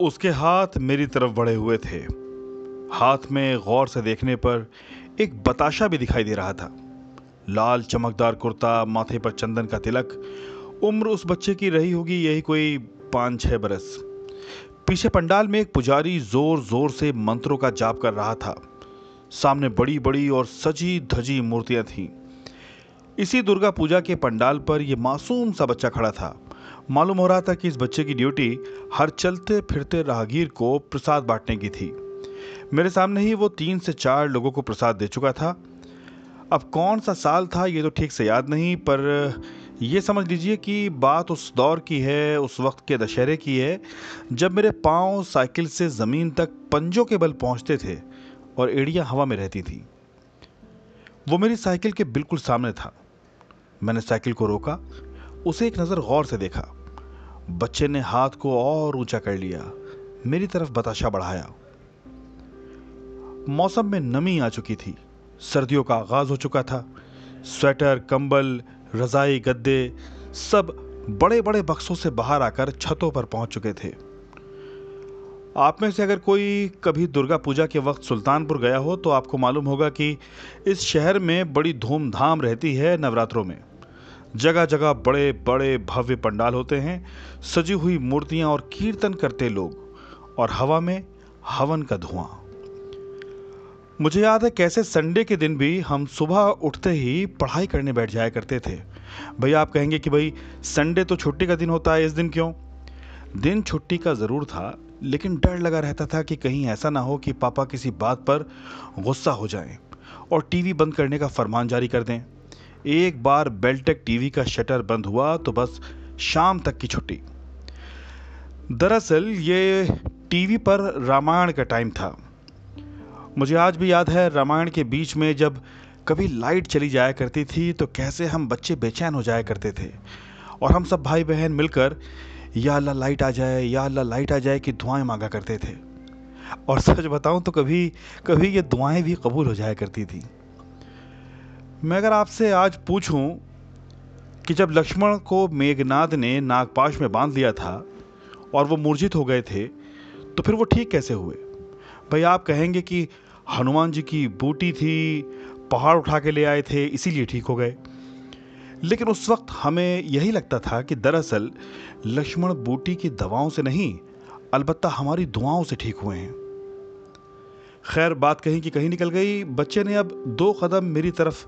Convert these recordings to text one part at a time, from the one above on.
उसके हाथ मेरी तरफ़ बढ़े हुए थे। हाथ में गौर से देखने पर एक बताशा भी दिखाई दे रहा था। लाल चमकदार कुर्ता, माथे पर चंदन का तिलक, उम्र उस बच्चे की रही होगी यही कोई पाँच छः बरस। पीछे पंडाल में एक पुजारी ज़ोर ज़ोर से मंत्रों का जाप कर रहा था। सामने बड़ी बड़ी और सजी धजी मूर्तियाँ थीं। इसी दुर्गा पूजा के पंडाल पर यह मासूम सा बच्चा खड़ा था। मालूम हो रहा था कि इस बच्चे की ड्यूटी हर चलते फिरते राहगीर को प्रसाद बांटने की थी। मेरे सामने ही वो तीन से चार लोगों को प्रसाद दे चुका था। अब कौन सा साल था ये तो ठीक से याद नहीं, पर ये समझ लीजिए कि बात उस दौर की है, उस वक्त के दशहरे की है, जब मेरे पाँव साइकिल से ज़मीन तक पंजों के बल पहुँचते थे और एड़ियाँ हवा में रहती थी। वो मेरी साइकिल के बिल्कुल सामने था। मैंने साइकिल को रोका, उसे एक नज़र गौर से देखा। बच्चे ने हाथ को और ऊँचा कर लिया। मेरी तरफ़ बताशा बढ़ाया। मौसम में नमी आ चुकी थी। सर्दियों का आगाज़ हो चुका था। स्वेटर, कंबल, रजाई, गद्दे सब बड़े बड़े बक्सों से बाहर आकर छतों पर पहुँच चुके थे। आप में से अगर कोई कभी दुर्गा पूजा के वक्त सुल्तानपुर गया हो तो आपको मालूम होगा कि इस शहर में बड़ी धूमधाम रहती है नवरात्रों में। जगह जगह बड़े बड़े भव्य पंडाल होते हैं, सजी हुई मूर्तियाँ और कीर्तन करते लोग, और हवा में हवन का धुआँ। मुझे याद है कैसे संडे के दिन भी हम सुबह उठते ही पढ़ाई करने बैठ जाया करते थे। भैया आप कहेंगे कि भाई, संडे तो छुट्टी का दिन होता है, इस दिन क्यों? दिन छुट्टी का ज़रूर था, लेकिन डर लगा रहता था कि कहीं ऐसा ना हो कि पापा किसी बात पर गुस्सा हो जाएँ और टीवी बंद करने का फरमान जारी कर दें। एक बार बेलटेक टीवी का शटर बंद हुआ तो बस शाम तक की छुट्टी। दरअसल ये टीवी पर रामायण का टाइम था। मुझे आज भी याद है, रामायण के बीच में जब कभी लाइट चली जाया करती थी तो कैसे हम बच्चे बेचैन हो जाया करते थे। और हम सब भाई बहन मिलकर, या अल्लाह लाइट आ जाए, या अल्लाह लाइट आ जाए कि दुआएँ मांगा करते थे। और सच बताऊँ तो कभी कभी ये दुआएँ भी कबूल हो जाया करती थी। मैं अगर आपसे आज पूछूँ कि जब लक्ष्मण को मेघनाद ने नागपाश में बाँध लिया था और वो मूर्छित हो गए थे तो फिर वो ठीक कैसे हुए? भाई, आप कहेंगे कि हनुमान जी की बूटी थी, पहाड़ उठा के ले आए थे, इसीलिए ठीक हो गए। लेकिन उस वक्त हमें यही लगता था कि दरअसल लक्ष्मण बूटी की दवाओं से नहीं, अलबत्ता हमारी दुआओं से ठीक हुए हैं। खैर, बात कहीं की कहीं निकल गई। बच्चे ने अब दो कदम मेरी तरफ़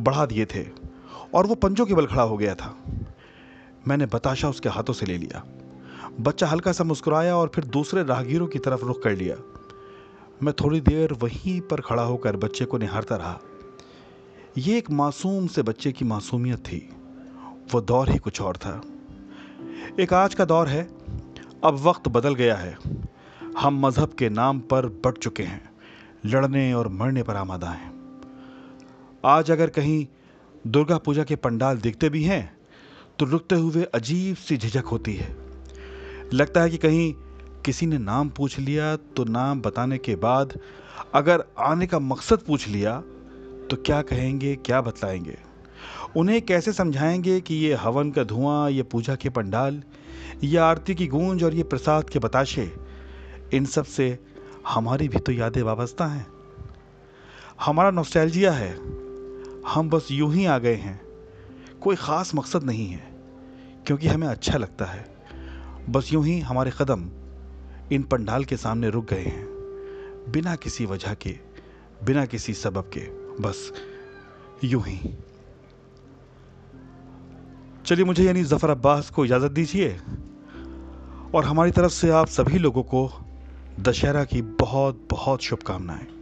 बढ़ा दिए थे और वो पंजों के बल खड़ा हो गया था। मैंने बताशा उसके हाथों से ले लिया। बच्चा हल्का सा मुस्कुराया और फिर दूसरे राहगीरों की तरफ़ रुख कर लिया। मैं थोड़ी देर वहीं पर खड़ा होकर बच्चे को निहारता रहा। ये एक मासूम से बच्चे की मासूमियत थी। वो दौर ही कुछ और था। एक आज का दौर है। अब वक्त बदल गया है। हम मज़हब के नाम पर बढ़ चुके हैं। लड़ने और मरने पर आमादा हैं। आज अगर कहीं दुर्गा पूजा के पंडाल दिखते भी हैं तो रुकते हुए अजीब सी झिझक होती है। लगता है कि कहीं किसी ने नाम पूछ लिया तो नाम बताने के बाद अगर आने का मकसद पूछ लिया तो क्या कहेंगे, क्या बतलाएँगे? उन्हें कैसे समझाएँगे कि ये हवन का धुआँ, ये पूजा के पंडाल, ये आरती की गूंज और ये प्रसाद के बताशे, इन सबसे हमारी भी तो यादें वाबस्ता हैं। हमारा नॉस्टैल्जिया है। हम बस यूँ ही आ गए हैं। कोई ख़ास मकसद नहीं है, क्योंकि हमें अच्छा लगता है। बस यूँ ही हमारे कदम इन पंडाल के सामने रुक गए हैं, बिना किसी वजह के, बिना किसी सबब के, बस यूँ ही। चलिए मुझे यानी जफ़र अब्बास को इजाज़त दीजिए, और हमारी तरफ़ से आप सभी लोगों को दशहरा की बहुत बहुत शुभकामनाएँ।